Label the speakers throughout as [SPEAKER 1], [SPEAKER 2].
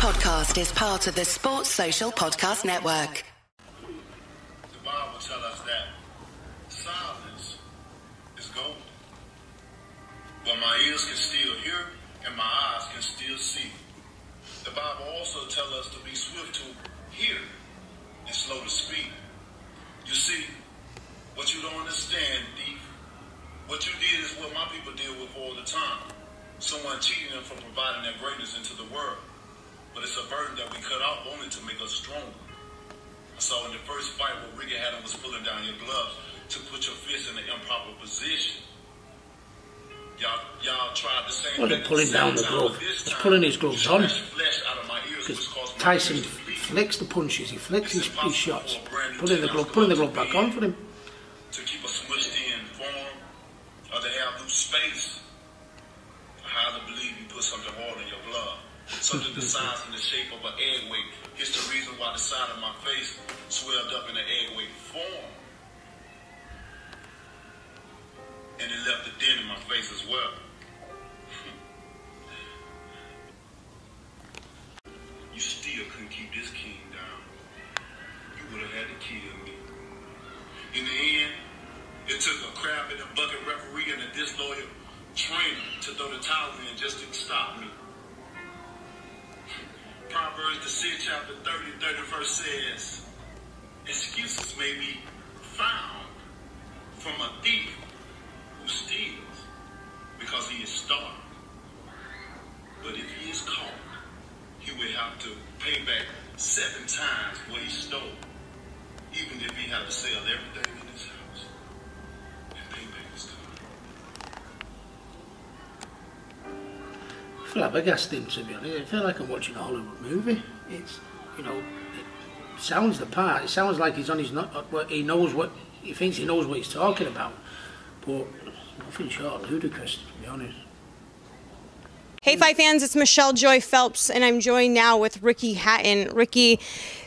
[SPEAKER 1] podcast is part of the Sports Social Podcast Network.
[SPEAKER 2] The Bible tells us that silence is gold. But my ears can still hear and my eyes can still see. The Bible also tells us to be swift to hear and slow to speak. You see, what you don't understand, Deep, what you did is what my people deal with all the time. Someone cheating them from providing their greatness into the world. But it's a burden that we cut off only to make us stronger. I saw in the first fight where Ricky Hatton was pulling down your gloves to put your fist in the improper position. Y'all, y'all tried the same thing
[SPEAKER 3] pulling down the glove. He's pulling his gloves on.
[SPEAKER 2] slashed flesh out of my ears, which
[SPEAKER 3] Because Tyson
[SPEAKER 2] ears to bleed.
[SPEAKER 3] flicks the punches, he flicks his, his shots,
[SPEAKER 2] for a brand new
[SPEAKER 3] pulling the glove, pulling the
[SPEAKER 2] glove
[SPEAKER 3] glove back on for him.
[SPEAKER 2] to keep a smushed in form or to have loose space. I highly believe you put something hard in your glove. Something the size and the shape of an egg weight. Here's the reason why the side of my face swelled up in an egg weight form. And it left a dent in my face as well. you still couldn't keep this king down. You would have had to kill me. In the end, it took a crab in a bucket referee and a disloyal trainer to throw the towel in just to stop me. Proverbs, the sixth chapter 30, 31st says, Excuses may be found from a thief who steals because he is starved. But if he is caught, he will have to pay back seven times what he stole, even if he had to sell
[SPEAKER 3] Flabbergasting, to be honest. I feel like I'm watching a Hollywood movie. It's, you know, it sounds the part. It sounds like he's on his, not, uh, he knows what, he thinks he knows what he's talking about. But nothing short of ludicrous, to be honest.
[SPEAKER 4] Hey, Five fans, it's Michelle Joy Phelps, and I'm joined now with Ricky Hatton. Ricky,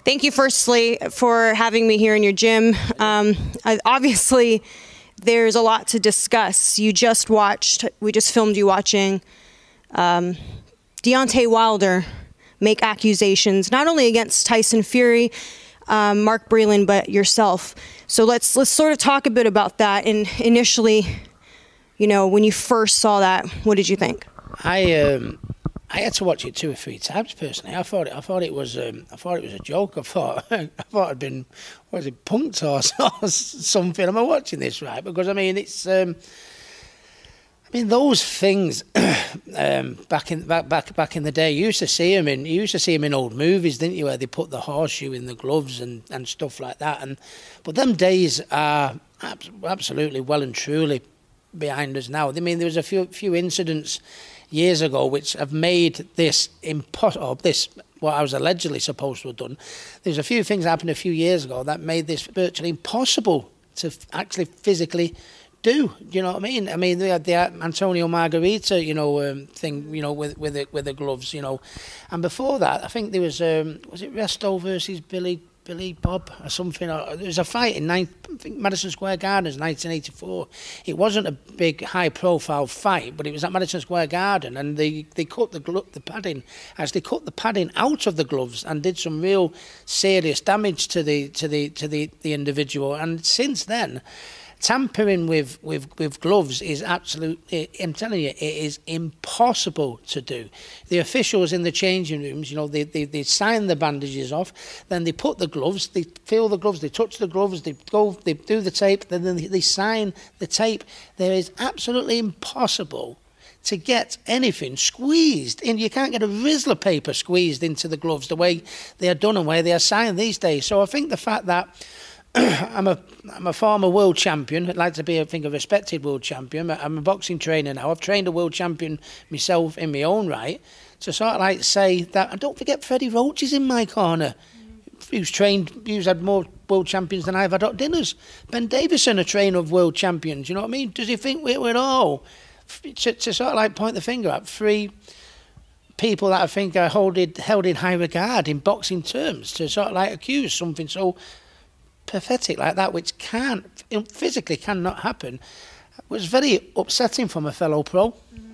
[SPEAKER 4] thank you firstly for having me here in your gym. Um, obviously, there's a lot to discuss. You just watched, we just filmed you watching um, Deontay Wilder make accusations not only against Tyson Fury, um, Mark Breland, but yourself. So let's let's sort of talk a bit about that. And initially, you know, when you first saw that, what did you think?
[SPEAKER 3] I um, I had to watch it two or three times personally. I thought it, I thought it was um, I thought it was a joke. I thought I thought I'd been what is it punked or, or something. Am I watching this right? Because I mean it's. Um, I mean those things um, back in back back back in the day. You used to see them in you used to see them in old movies, didn't you? Where they put the horseshoe in the gloves and, and stuff like that. And but them days are abs- absolutely well and truly behind us now. I mean there was a few few incidents years ago which have made this impossible. This what I was allegedly supposed to have done. There's a few things happened a few years ago that made this virtually impossible to actually physically do. You know what I mean? I mean, they had the Antonio Margarito, you know, um, thing, you know, with with the, with the gloves, you know, and before that, I think there was um, was it Resto versus Billy Billy Bob or something. Or, there was a fight in nine, I think Madison Square Gardens, 1984. It wasn't a big high profile fight, but it was at Madison Square Garden, and they they cut the glo- the padding as they cut the padding out of the gloves and did some real serious damage to the to the to the the individual. And since then tampering with, with, with gloves is absolutely, I'm telling you, it is impossible to do. The officials in the changing rooms, you know, they, they, they sign the bandages off, then they put the gloves, they feel the gloves, they touch the gloves, they go, they do the tape, then they, they sign the tape. There is absolutely impossible to get anything squeezed in. You can't get a Rizla paper squeezed into the gloves the way they are done and way they are signed these days. So I think the fact that I'm a I'm a former world champion. I'd like to be, I think, a respected world champion. I'm a boxing trainer now. I've trained a world champion myself in my own right. To sort of like say that, and don't forget Freddie Roach is in my corner. Who's trained, who's had more world champions than I've had at dinners. Ben Davison, a trainer of world champions. You know what I mean? Does he think we're, we're all to, to sort of like point the finger at three people that I think are holded, held in high regard in boxing terms to sort of like accuse something so pathetic like that, which can't physically cannot happen, was very upsetting from a fellow pro. Mm-hmm.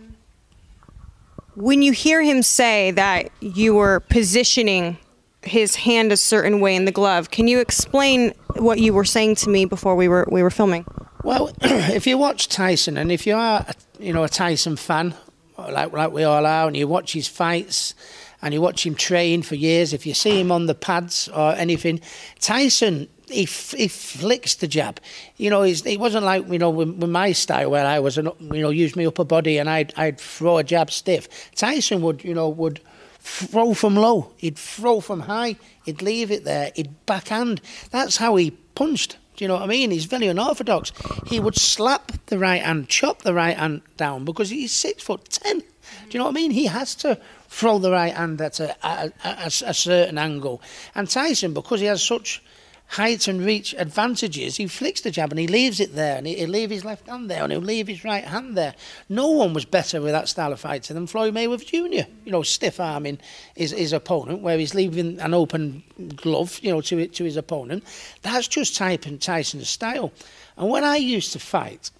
[SPEAKER 4] When you hear him say that you were positioning his hand a certain way in the glove, can you explain what you were saying to me before we were we were filming?
[SPEAKER 3] Well, if you watch Tyson, and if you are, you know, a Tyson fan, like like we all are, and you watch his fights, and you watch him train for years, if you see him on the pads or anything, Tyson he, he flicks the jab. You know, he's, he wasn't like, you know, with, with, my style where I was, an, you know, use my upper body and I'd, I'd throw a jab stiff. Tyson would, you know, would throw from low. He'd throw from high. He'd leave it there. He'd backhand. That's how he punched. Do you know what I mean? He's very unorthodox. He would slap the right hand, chop the right hand down because he's six foot ten. Do you know what I mean? He has to throw the right hand at a, a, a, a certain angle. And Tyson, because he has such height and reach advantages, he flicks the jab and he leaves it there, and he, will leave his left hand there, and he'll leave his right hand there. No one was better with that style of fighting than Floyd Mayweather Jr. You know, stiff arming his, his opponent, where he's leaving an open glove, you know, to to his opponent. That's just typing Tyson's style. And when I used to fight,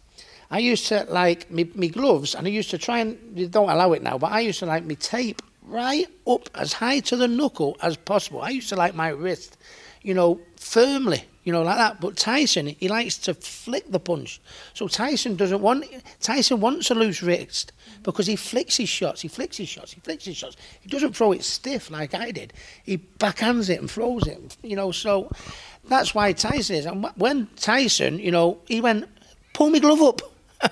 [SPEAKER 3] I used to like me, me gloves, and I used to try and they don't allow it now, but I used to like me tape right up as high to the knuckle as possible. I used to like my wrist you know, firmly, you know, like that. But Tyson, he likes to flick the punch. So Tyson doesn't want Tyson wants a loose wrist because he flicks his shots, he flicks his shots, he flicks his shots. He doesn't throw it stiff like I did. He backhands it and throws it, you know. So that's why Tyson is. And when Tyson, you know, he went, pull me glove up.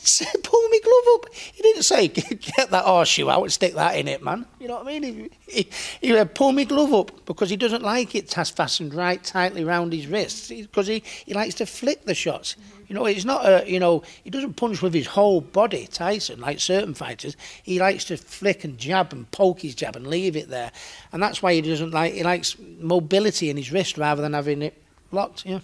[SPEAKER 3] said, pull me glove up. He didn't say, get that horseshoe out and stick that in it, man. You know what I mean? He, he, he went, pull me glove up because he doesn't like it fastened right tightly round his wrists because he, he likes to flick the shots. Mm-hmm. You know, it's not a, you know, he doesn't punch with his whole body, Tyson, like certain fighters. He likes to flick and jab and poke his jab and leave it there. And that's why he doesn't like, he likes mobility in his wrist rather than having it locked, yeah.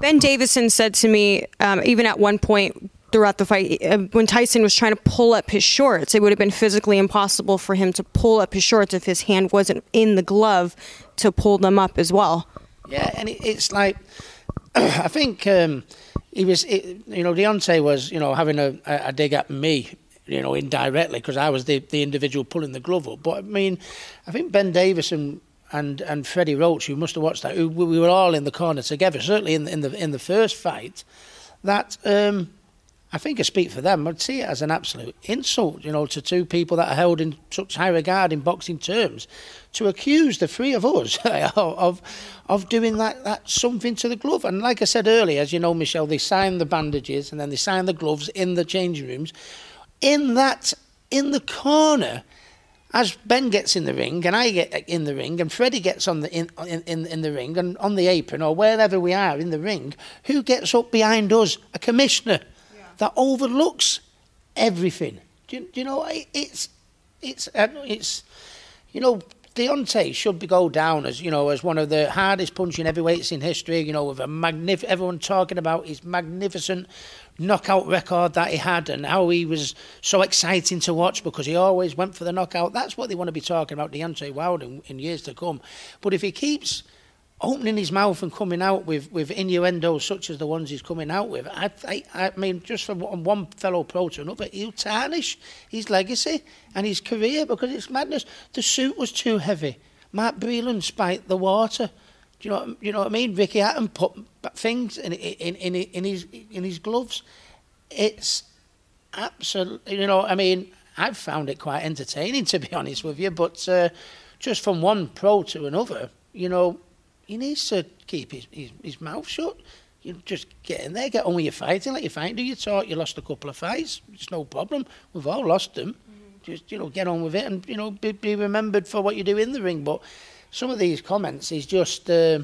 [SPEAKER 4] Ben Davison said to me, um, even at one point, throughout the fight. Uh, when Tyson was trying to pull up his shorts, it would have been physically impossible for him to pull up his shorts if his hand wasn't in the glove to pull them up as well.
[SPEAKER 3] Yeah, and it's like I think um, he was, it, you know, Deontay was, you know, having a, a dig at me. You know, indirectly because I was the, the individual pulling the glove up. But I mean, I think Ben Davison and and Freddie Roach, who must have watched that, we were all in the corner together. Certainly in the, in the in the first fight, that um, I think I speak for them. I'd see it as an absolute insult, you know, to two people that are held in such high regard in boxing terms, to accuse the three of us of of doing that, that something to the glove. And like I said earlier, as you know, Michelle, they sign the bandages and then they sign the gloves in the changing rooms. In that, in the corner, as Ben gets in the ring and I get in the ring and Freddie gets on the in, in in the ring and on the apron or wherever we are in the ring, who gets up behind us? A commissioner that overlooks everything. Do you, do you know, it's, it's, uh, it's, you know, Deontay should be go down as you know as one of the hardest punching heavyweights in history. You know, with a magnif- everyone talking about his magnificent knockout record that he had and how he was so exciting to watch because he always went for the knockout. That's what they want to be talking about Deontay Wilder in, in years to come. But if he keeps opening his mouth and coming out with, with innuendos such as the ones he's coming out with, I, I, I mean, just from one fellow pro to another, he'll tarnish his legacy and his career because it's madness. The suit was too heavy. Mark Breland spiked the water. Do you know? You know what I mean? Ricky Hatton put things in in in, in his in his gloves. It's absolutely. You know, I mean, I've found it quite entertaining to be honest with you, but uh, just from one pro to another, you know, he needs to keep his, his, his mouth shut. You just get in there, get on with your fighting, let your fight do your talk. You lost a couple of fights, it's no problem. We've all lost them. Mm-hmm. Just you know, get on with it, and you know, be, be remembered for what you do in the ring. But some of these comments is just. Uh,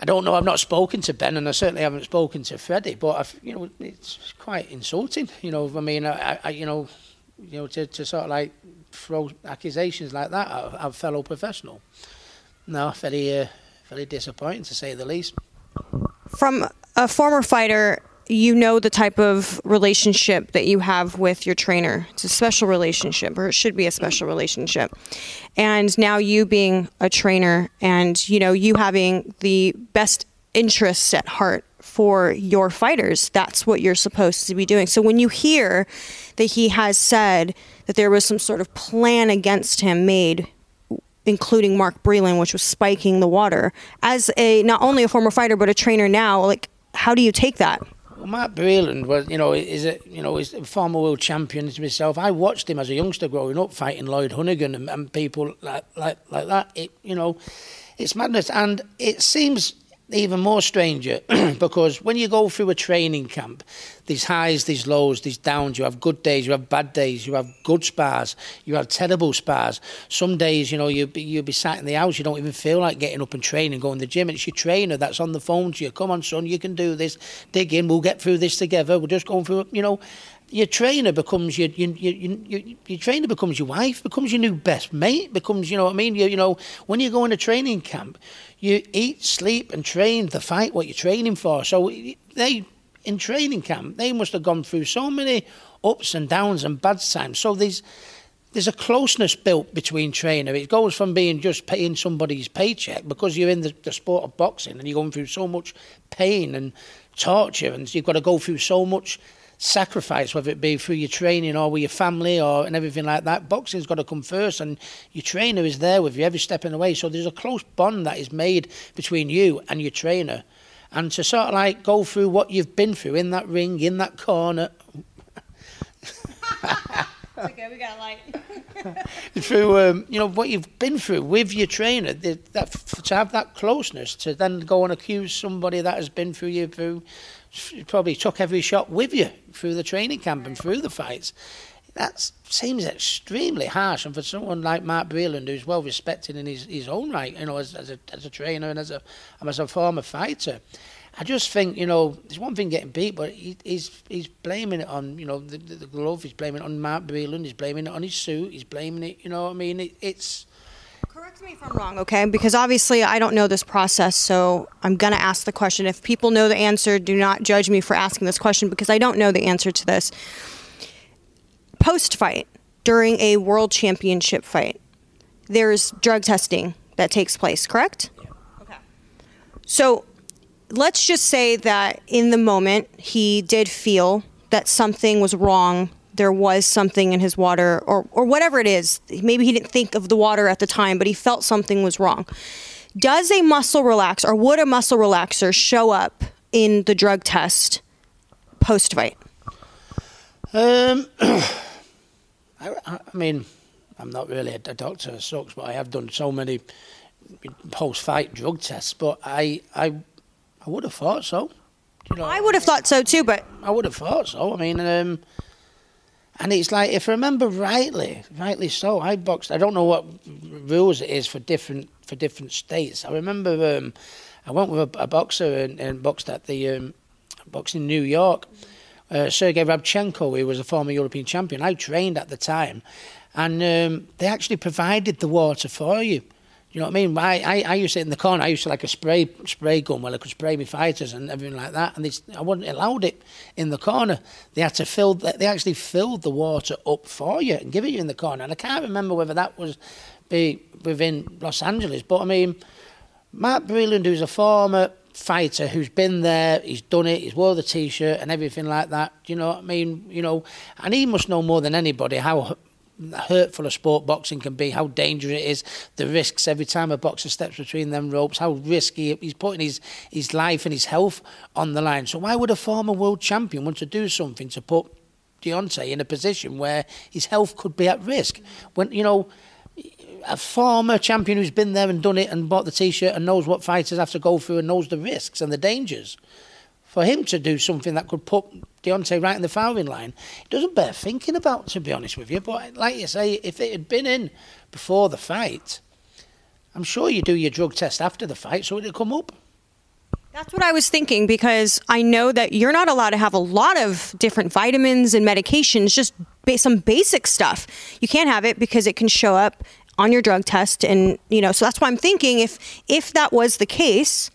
[SPEAKER 3] I don't know. I've not spoken to Ben, and I certainly haven't spoken to Freddie. But I've, you know, it's quite insulting. You know, I mean, I, I you know, you know, to, to sort of like throw accusations like that at a fellow professional no, very, uh, very disappointing to say the least.
[SPEAKER 4] From a former fighter, you know the type of relationship that you have with your trainer. It's a special relationship, or it should be a special relationship. And now you being a trainer, and you know you having the best interests at heart for your fighters. That's what you're supposed to be doing. So when you hear that he has said that there was some sort of plan against him made including Mark Breland, which was spiking the water. As a not only a former fighter but a trainer now, like how do you take that?
[SPEAKER 3] Well, Mark Breland was, you know, is a you know, is a former world champion to myself. I watched him as a youngster growing up, fighting Lloyd Honeyghan and, and people like like like that. It, you know, it's madness, and it seems even more stranger because when you go through a training camp, these highs, these lows, these downs, you have good days, you have bad days, you have good spars, you have terrible spars. Some days, you know, you be, you'll be sat in the house, you don't even feel like getting up and training, going to the gym, and it's your trainer that's on the phone to you. Come on, son, you can do this. Dig in, we'll get through this together. We're just going through, you know, your trainer becomes your your, your your, your trainer becomes your wife, becomes your new best mate, becomes you know what I mean. You, you know when you go in a training camp, you eat, sleep, and train the fight what you're training for. So they in training camp they must have gone through so many ups and downs and bad times. So there's there's a closeness built between trainer. It goes from being just paying somebody's paycheck because you're in the, the sport of boxing and you're going through so much pain and torture and you've got to go through so much sacrifice, whether it be through your training or with your family or and everything like that. Boxing's got to come first, and your trainer is there with you every step in the way. So there's a close bond that is made between you and your trainer, and to sort of like go through what you've been through in that ring, in that corner.
[SPEAKER 4] okay, we got light.
[SPEAKER 3] through um, you know what you've been through with your trainer, that, that to have that closeness to then go and accuse somebody that has been through you through probably took every shot with you through the training camp and through the fights. That seems extremely harsh, and for someone like Mark Breland, who's well respected in his, his own right, you know, as, as a as a trainer and as a and as a former fighter, I just think you know there's one thing getting beat, but he, he's he's blaming it on you know the, the, the glove. He's blaming it on Mark Breland. He's blaming it on his suit. He's blaming it. You know what I mean? It, it's
[SPEAKER 4] Correct me if I'm wrong, okay? Because obviously I don't know this process, so I'm going to ask the question. If people know the answer, do not judge me for asking this question because I don't know the answer to this. Post fight, during a world championship fight, there's drug testing that takes place, correct?
[SPEAKER 3] Yeah.
[SPEAKER 4] Okay. So let's just say that in the moment he did feel that something was wrong there was something in his water or, or whatever it is. Maybe he didn't think of the water at the time, but he felt something was wrong. Does a muscle relax or would a muscle relaxer show up in the drug test post fight?
[SPEAKER 3] Um, I, I mean, I'm not really a, doctor as such, but I have done so many post fight drug tests. But I, I, I would have thought so.
[SPEAKER 4] You know, I would have thought so too, but
[SPEAKER 3] I would have thought so. I mean, um, and it's like, if I remember rightly, rightly so, I boxed. I don't know what rules it is for different for different states. I remember um, I went with a, a boxer and, and, boxed at the um, in New York. Uh, Sergei Rabchenko, who was a former European champion. I trained at the time, and um, they actually provided the water for you. You know what I mean? I, I, I used to in the corner. I used to like a spray spray gun where I could spray my fighters and everything like that. And they, I wasn't allowed it in the corner. They had to fill. They actually filled the water up for you and give it you in the corner. And I can't remember whether that was be within Los Angeles, but I mean, Mark Breland, who's a former fighter who's been there, he's done it, he's wore the t-shirt and everything like that. You know what I mean? You know, and he must know more than anybody how hurtful a sport boxing can be, how dangerous it is, the risks every time a boxer steps between them ropes, how risky he's putting his, his life and his health on the line. So why would a former world champion want to do something to put Deontay in a position where his health could be at risk? When you know a former champion who's been there and done it and bought the t-shirt and knows what fighters have to go through and knows the risks and the dangers for him to do something that could put Deontay right in the firing line, it doesn't bear thinking about, to be honest with you. But like you say, if it had been in before the fight, I'm sure you do your drug test after the fight, so it'll come up.
[SPEAKER 4] That's what I was thinking because I know that you're not allowed to have a lot of different vitamins and medications, just some basic stuff. You can't have it because it can show up on your drug test, and you know. So that's why I'm thinking if if that was the case,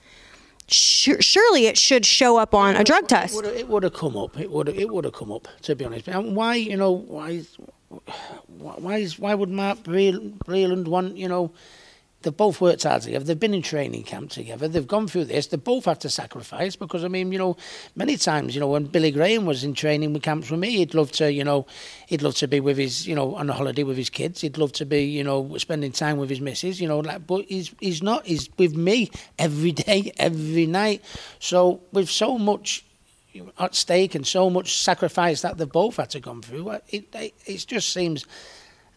[SPEAKER 4] surely it should show up on a drug test.
[SPEAKER 3] It would have come up. It would it would have come up. To be honest, and why you know why why is why would Mark Breland want you know they've both worked hard together. They've been in training camp together. They've gone through this. They've both had to sacrifice because I mean, you know, many times, you know, when Billy Graham was in training camps with me, he'd love to, you know, he'd love to be with his, you know, on a holiday with his kids. He'd love to be, you know, spending time with his missus, you know, like, but he's he's not. He's with me every day, every night. So with so much at stake and so much sacrifice that they've both had to go through, it, it, it just seems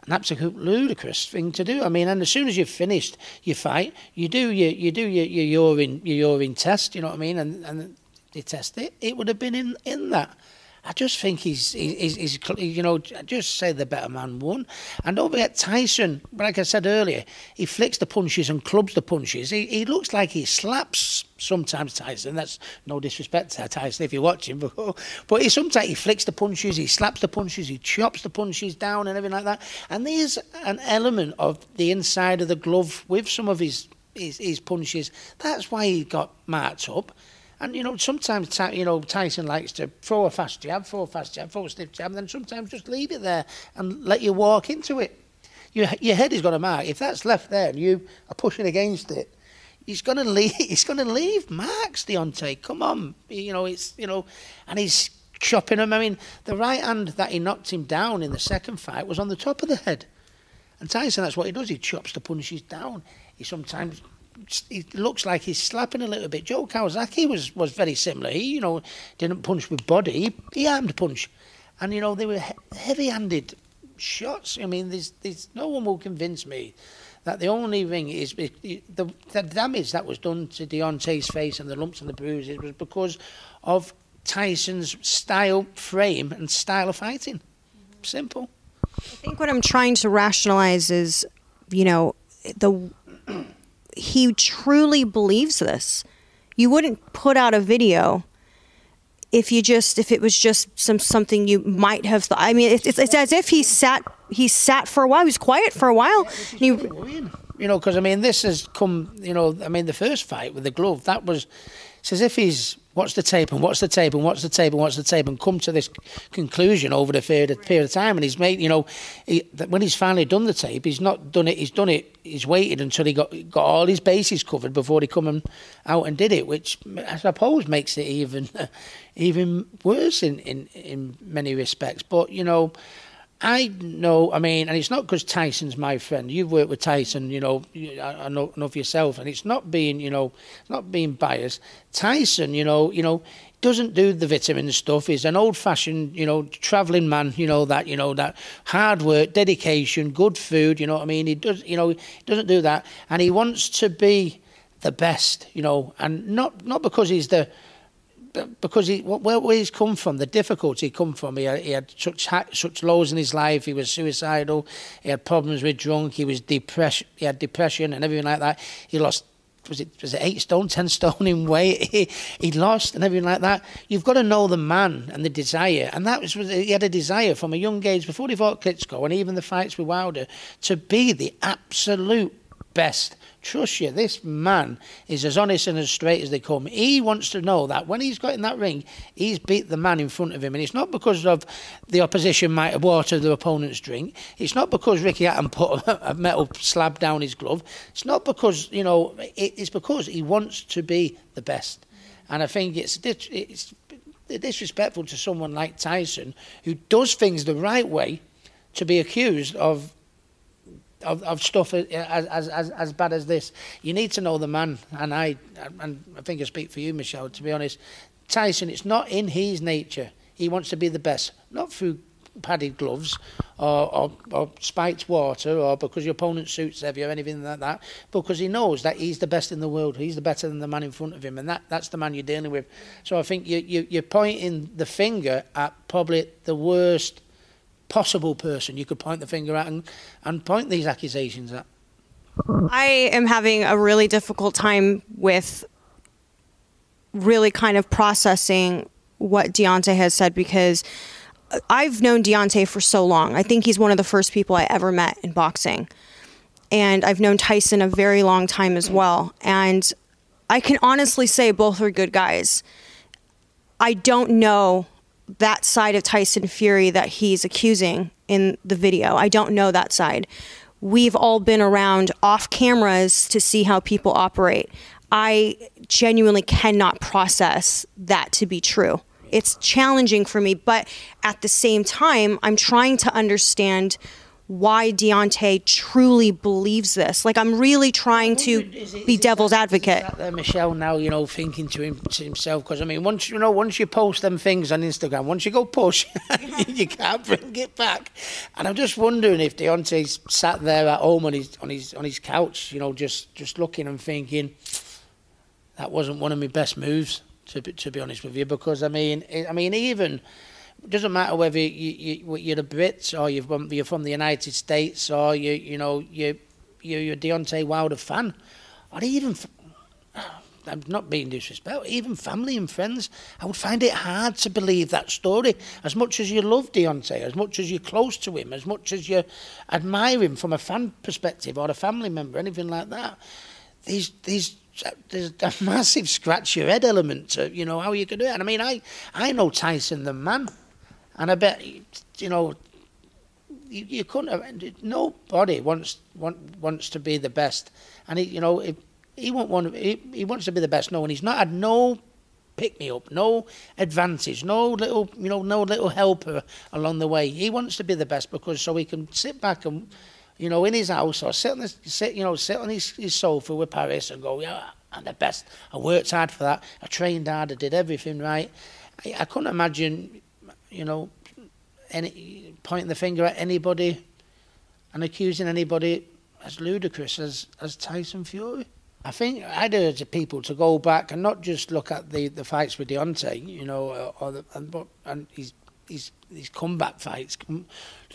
[SPEAKER 3] an absolute ludicrous thing to do. I mean, and as soon as you've finished your fight, you do your you do your, your urine your urine test. You know what I mean? And and they test it. It would have been in in that. I just think he's, he's, he's, you know, just say the better man won. And don't forget Tyson, like I said earlier, he flicks the punches and clubs the punches. He, he looks like he slaps sometimes Tyson. That's no disrespect to Tyson if you're watching, but, but he sometimes he flicks the punches, he slaps the punches, he chops the punches down and everything like that. And there's an element of the inside of the glove with some of his, his, his punches. That's why he got marked up. And you know, sometimes you know Tyson likes to throw a fast jab, throw a fast jab, throw a stiff jab, and then sometimes just leave it there and let you walk into it. Your, your head has got a mark. If that's left there and you are pushing against it, he's going to leave. He's going to leave marks. Deontay, come on, you know it's you know, and he's chopping him. I mean, the right hand that he knocked him down in the second fight was on the top of the head, and Tyson that's what he does. He chops the punches down. He sometimes it looks like he's slapping a little bit. Joe Calzaghe was, was very similar. He, you know, didn't punch with body. He, he armed punch. And, you know, they were he- heavy-handed shots. I mean, there's, there's no one will convince me that the only thing is the, the damage that was done to Deontay's face and the lumps and the bruises was because of Tyson's style, frame, and style of fighting. Mm-hmm. Simple.
[SPEAKER 4] I think what I'm trying to rationalize is, you know, the he truly believes this. You wouldn't put out a video if you just if it was just some something you might have thought. I mean, it's, it's as if he sat he sat for a while. He was quiet for a while.
[SPEAKER 3] Yeah, you know, because I mean, this has come. You know, I mean, the first fight with the glove that was. It's as if he's what's the tape and what's the tape and what's the tape and what's the tape and come to this conclusion over the period of, period of time. And he's made, you know, he, when he's finally done the tape, he's not done it. He's done it. He's waited until he got got all his bases covered before he come out and did it, which I suppose makes it even even worse in, in in many respects. But you know. I know, I mean, and it's not because Tyson's my friend. You've worked with Tyson, you know, I know, know for yourself, and it's not being, you know, not being biased. Tyson, you know, you know, doesn't do the vitamin stuff. He's an old-fashioned, you know, travelling man. You know that, you know that hard work, dedication, good food. You know what I mean? He does, you know, he doesn't do that, and he wants to be the best. You know, and not not because he's the because he, where, where he's come from, the difficulty he come from, he had, he had such such lows in his life. He was suicidal. He had problems with drunk. He was depression. He had depression and everything like that. He lost was it was it eight stone, ten stone in weight. He, he lost and everything like that. You've got to know the man and the desire, and that was he had a desire from a young age before he fought Klitschko and even the fights with Wilder to be the absolute best trust you, this man is as honest and as straight as they come. He wants to know that when he's got in that ring, he's beat the man in front of him. And it's not because of the opposition might have watered the opponent's drink. It's not because Ricky Hatton put a metal slab down his glove. It's not because, you know, it's because he wants to be the best. And I think it's, it's disrespectful to someone like Tyson who does things the right way to be accused of of, of stuff as, as, as, as bad as this. You need to know the man, and I, and I think I speak for you, Michelle, to be honest. Tyson, it's not in his nature. He wants to be the best, not through padded gloves or, or, or spiked water or because your opponent suits heavy or anything like that, because he knows that he's the best in the world. He's the better than the man in front of him, and that, that's the man you're dealing with. So I think you, you, you're pointing the finger at probably the worst possible person you could point the finger at and, and point these accusations at?
[SPEAKER 4] I am having a really difficult time with really kind of processing what Deontay has said because I've known Deontay for so long. I think he's one of the first people I ever met in boxing. And I've known Tyson a very long time as well. And I can honestly say both are good guys. I don't know that side of Tyson Fury that he's accusing in the video. I don't know that side. we've all been around off cameras to see how people operate. I genuinely cannot process that to be true. It's challenging for me, but at the same time, I'm trying to understand why Deontay truly believes this. Like I'm really trying to
[SPEAKER 3] Is it-
[SPEAKER 4] be
[SPEAKER 3] it
[SPEAKER 4] devil's
[SPEAKER 3] that-
[SPEAKER 4] advocate.
[SPEAKER 3] Is there, Michelle, now you know, thinking to, him, to himself because I mean, once you know, once you post them things on Instagram, once you go push, you can't bring it back. And I'm just wondering if Deontay's sat there at home on his on his on his couch, you know, just just looking and thinking that wasn't one of my best moves. To be, to be honest with you, because I mean, I mean, even it doesn't matter whether you, you you're a Brit or you've you're from the United States or you you know you you you're a Deontay Wilder fan, or even I'm not being disrespectful, even family and friends, I would find it hard to believe that story. As much as you love Deontay, as much as you're close to him, as much as you admire him from a fan perspective or a family member, anything like that, these these there's a massive scratch your head element to you know how you can do it. And I mean, I I know Tyson the man, and I bet you know you, you couldn't have, nobody wants want, wants to be the best. And he you know he won't want he, he wants to be the best no and he's not had no pick me up no advantage no little you know no little helper along the way. He wants to be the best because so he can sit back and you know in his house or sit on the sit you know sit on his, his sofa with Paris and go yeah I'm the best. I worked hard for that. I trained hard. I did everything right. I, I couldn't imagine you know any pointing the finger at anybody and accusing anybody as ludicrous as, as Tyson Fury. I think I'd urge people to go back and not just look at the, the fights with Deontay, you know, or, or the, and, but, and his, his, his comeback fights.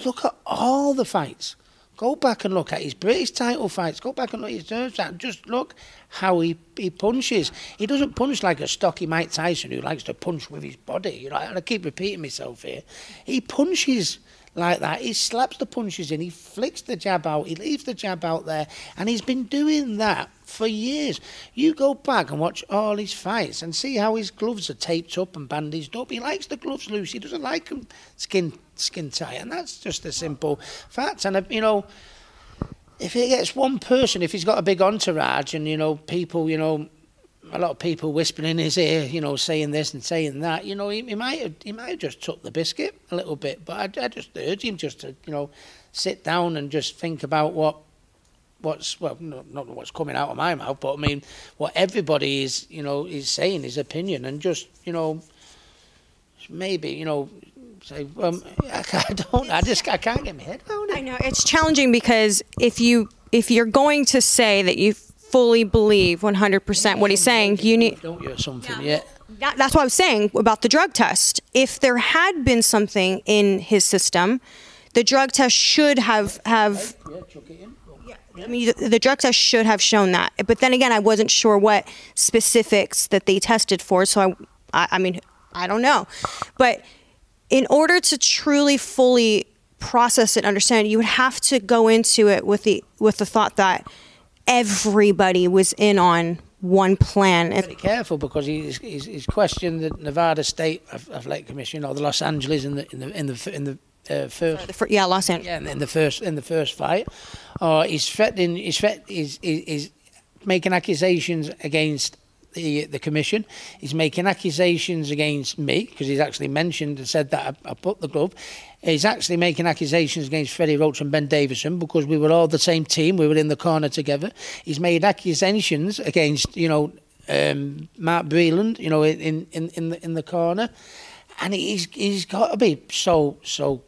[SPEAKER 3] Look at all the fights. Go back and look at his British title fights. Go back and look at his fights. Just look how he, he punches. He doesn't punch like a stocky Mike Tyson who likes to punch with his body. You know, and I keep repeating myself here. He punches like that. He slaps the punches in. He flicks the jab out. He leaves the jab out there, and he's been doing that for years. You go back and watch all his fights and see how his gloves are taped up and bandaged up. He likes the gloves loose. He doesn't like them skin skin tight, and that's just a simple fact. And uh, you know, if he gets one person, if he's got a big entourage, and you know, people, you know. A lot of people whispering in his ear, you know, saying this and saying that. You know, he, he might have, he might have just took the biscuit a little bit, but I, I just urge him just to, you know, sit down and just think about what what's well not, what's coming out of my mouth but i mean what everybody is you know is saying his opinion and just you know maybe you know say um i, I don't i just i can't get my head around it
[SPEAKER 4] I know it's challenging because if you if you're going to say that you fully believe 100% what he's saying, you need
[SPEAKER 3] don't you something yeah
[SPEAKER 4] that, that's what I was saying about the drug test. If there had been something in his system, the drug test should have have
[SPEAKER 3] yeah chuck it in
[SPEAKER 4] I mean, the, the drug test should have shown that. But then again, I wasn't sure what specifics that they tested for. So I, I, I mean, I don't know. But in order to truly fully process and understand, you would have to go into it with the with the thought that everybody was in on one plan.
[SPEAKER 3] Very careful because he's, he's, he's questioned the Nevada State Athletic Commission or the Los Angeles in the in the in the in the uh, first
[SPEAKER 4] the fir- yeah, Los Angeles.
[SPEAKER 3] yeah, in- in the first in the first fight, or he's threatening, he's, threat, he's, he's, he's making accusations against the the commission. He's making accusations against me because he's actually mentioned and said that I, I put the glove. He's actually making accusations against Freddie Roach and Ben Davison because we were all the same team. We were in the corner together. He's made accusations against you know um, Mark Breland, you know, in in in the in the corner, and he's he's got to be so so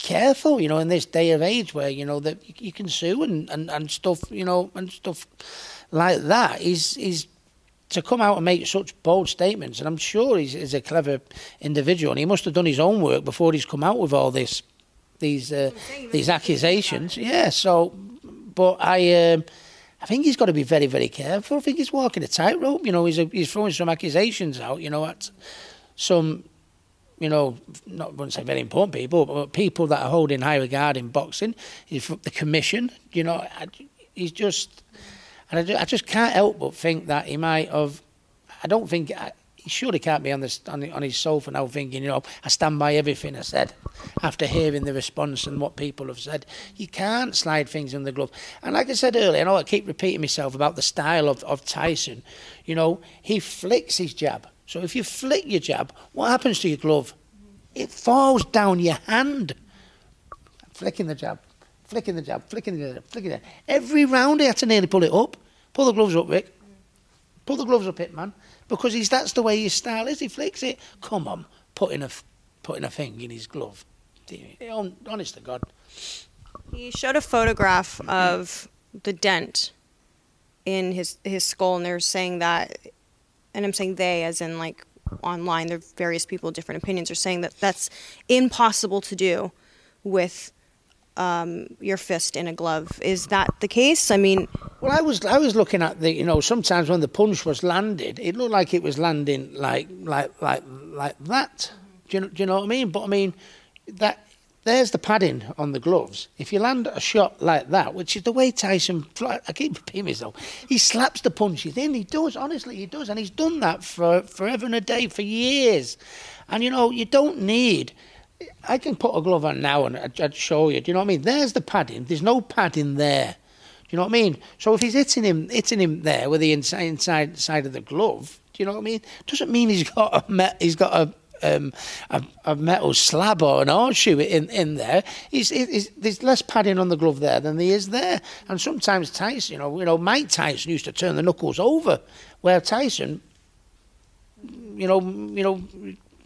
[SPEAKER 3] careful, you know, in this day of age where you know that you, can sue and, and, and stuff, you know, and stuff like that. He's he's to come out and make such bold statements, and I'm sure he's, he's a clever individual, and he must have done his own work before he's come out with all this, these uh, these accusations. Yeah. So, but I. Um, I think he's got to be very, very careful. I think he's walking a tightrope. You know, he's a, he's throwing some accusations out. You know, at some you know, not I wouldn't say very important people, but people that are holding high regard in boxing. He's from the commission, you know. I, he's just, and I, ju- I just can't help but think that he might have. I don't think he surely can't be on this on, on his sofa now thinking, you know, I stand by everything I said after hearing the response and what people have said. You can't slide things in the glove. And like I said earlier, I know I keep repeating myself about the style of, of Tyson. You know, he flicks his jab. So if you flick your jab, what happens to your glove? It falls down your hand. Flicking the jab, flicking the jab, flicking the jab, flicking it. Every round he had to nearly pull it up. Pull the gloves up, Rick. Pull the gloves up, Hitman because he's that's the way his style is. He flicks it. Come on, putting a putting a thing in his glove. Honest to God.
[SPEAKER 4] He showed a photograph of the dent in his his skull, and they're saying that, and I'm saying they as in like online. There are various people, different opinions, are saying that that's impossible to do with um, your fist in a glove. Is that the case? I mean,
[SPEAKER 3] well, I was I was looking at the you know sometimes when the punch was landed, it looked like it was landing like like like like that. Do you, do you know what I mean? But I mean that there's the padding on the gloves. If you land a shot like that, which is the way Tyson, I keep repeating myself, he slaps the punches in. He does, honestly, he does, and he's done that for forever and a day for years. And you know, you don't need I can put a glove on now and I'd show you. Do you know what I mean? There's the padding. There's no padding there. Do you know what I mean? So if he's hitting him, hitting him there with the inside inside side of the glove, do you know what I mean? Doesn't mean he's got a he's got a um, a, a, metal slab or an horseshoe in, in there. There's less padding on the glove there than there is there. And sometimes Tyson, you know, you know, Mike Tyson used to turn the knuckles over, where Tyson, you know, you know,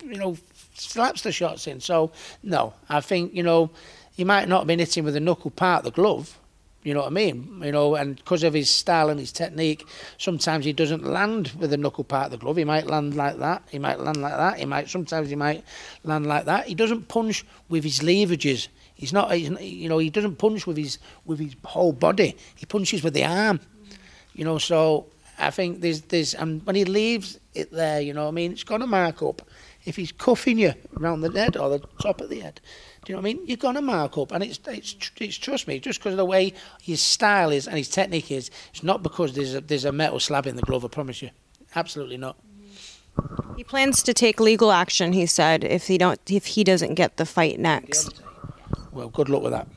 [SPEAKER 3] you know, slaps the shots in. So no, I think you know he might not have been hitting with the knuckle part of the glove. You know what I mean? You know, and because of his style and his technique, sometimes he doesn't land with the knuckle part of the glove. He might land like that. He might land like that. He might sometimes he might land like that. He doesn't punch with his leverages. He's not. He's, you know, he doesn't punch with his with his whole body. He punches with the arm. You know, so I think there's there's and when he leaves it there, you know, what I mean, it's gonna mark up if he's cuffing you around the head or the top of the head, do you know what I mean? You're going to mark up. And it's, it's, it's trust me, just because of the way his style is and his technique is, it's not because there's a, there's a metal slab in the glove, I promise you. Absolutely not.
[SPEAKER 4] He plans to take legal action, he said, if he don't if he doesn't get the fight next.
[SPEAKER 3] Well, good luck with that.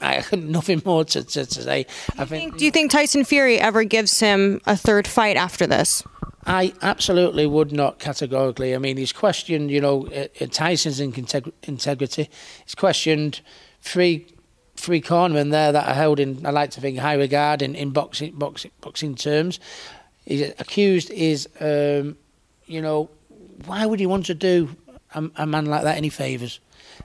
[SPEAKER 3] I have nothing more to, to, to say.
[SPEAKER 4] Do you, think, do you think Tyson Fury ever gives him a third fight after this?
[SPEAKER 3] I absolutely would not categorically. I mean, he's questioned, you know, uh, uh, Tyson's integrity. He's questioned three three cornermen there that are held in, I like to think, high regard in, in boxing, boxing boxing terms. He's accused is, um, you know, why would he want to do a, a man like that any favours?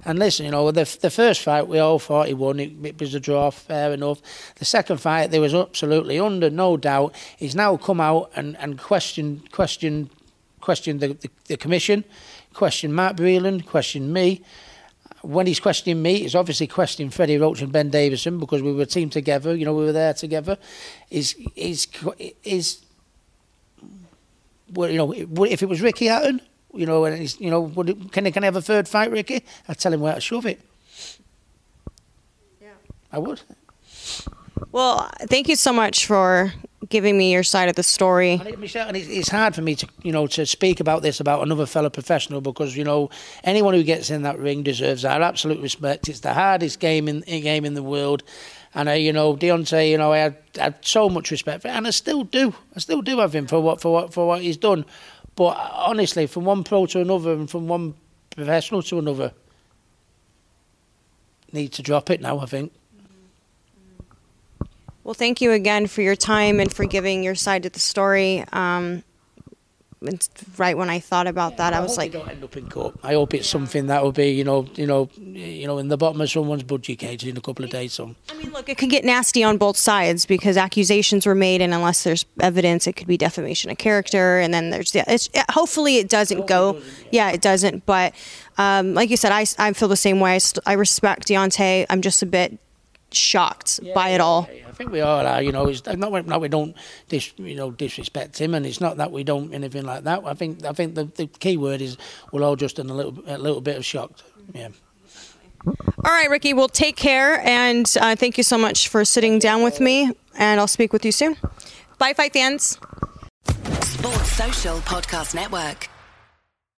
[SPEAKER 3] And listen, you know, the the first fight we all thought he won. It, it, was a draw, fair enough. The second fight, there was absolutely under no doubt. He's now come out and and questioned questioned questioned the, the, the commission, questioned Mark Breland, questioned me. When he's questioning me, he's obviously questioning Freddie Roach and Ben Davison because we were a team together. You know, we were there together. Is is is well, you know, if it was Ricky Hatton, you know, and he's, you know, would, can, can I have a third fight, Ricky? I'd tell him where to shove it. Yeah. I would.
[SPEAKER 4] Well, thank you so much for giving me your side of the story.
[SPEAKER 3] And, it, Michelle, and it's hard for me to, you know, to speak about this about another fellow professional because you know anyone who gets in that ring deserves our absolute respect. It's the hardest game in game in the world, and uh, you know Deontay, you know, I had, I had so much respect for, him, and I still do. I still do have him for what for what for what he's done. But honestly, from one pro to another and from one professional to another, need to drop it now, I think.
[SPEAKER 4] Well, thank you again for your time and for giving your side of the story. Um, right when I thought about that, I, I was like,
[SPEAKER 3] "Don't end up in court." I hope it's yeah. something that will be, you know, you know, you know, in the bottom of someone's budget cage in a couple of days. So.
[SPEAKER 4] I mean, look, it could get nasty on both sides because accusations were made, and unless there's evidence, it could be defamation of character. And then there's, yeah, it's, hopefully it doesn't go. It doesn't, yeah. yeah. it doesn't. But um, like you said, I, I feel the same way. I, I respect Deontay. I'm just a bit shocked yeah, by it all.
[SPEAKER 3] I think we all are. You know, it's not that we don't dis, you know disrespect him, and it's not that we don't anything like that. I think I think the, the key word is we're all just in a little a little bit of shock. Yeah.
[SPEAKER 4] All right, Ricky. Well, take care, and uh, thank you so much for sitting down with me. And I'll speak with you soon. Bye, fight fans.
[SPEAKER 1] Sports Social Podcast Network.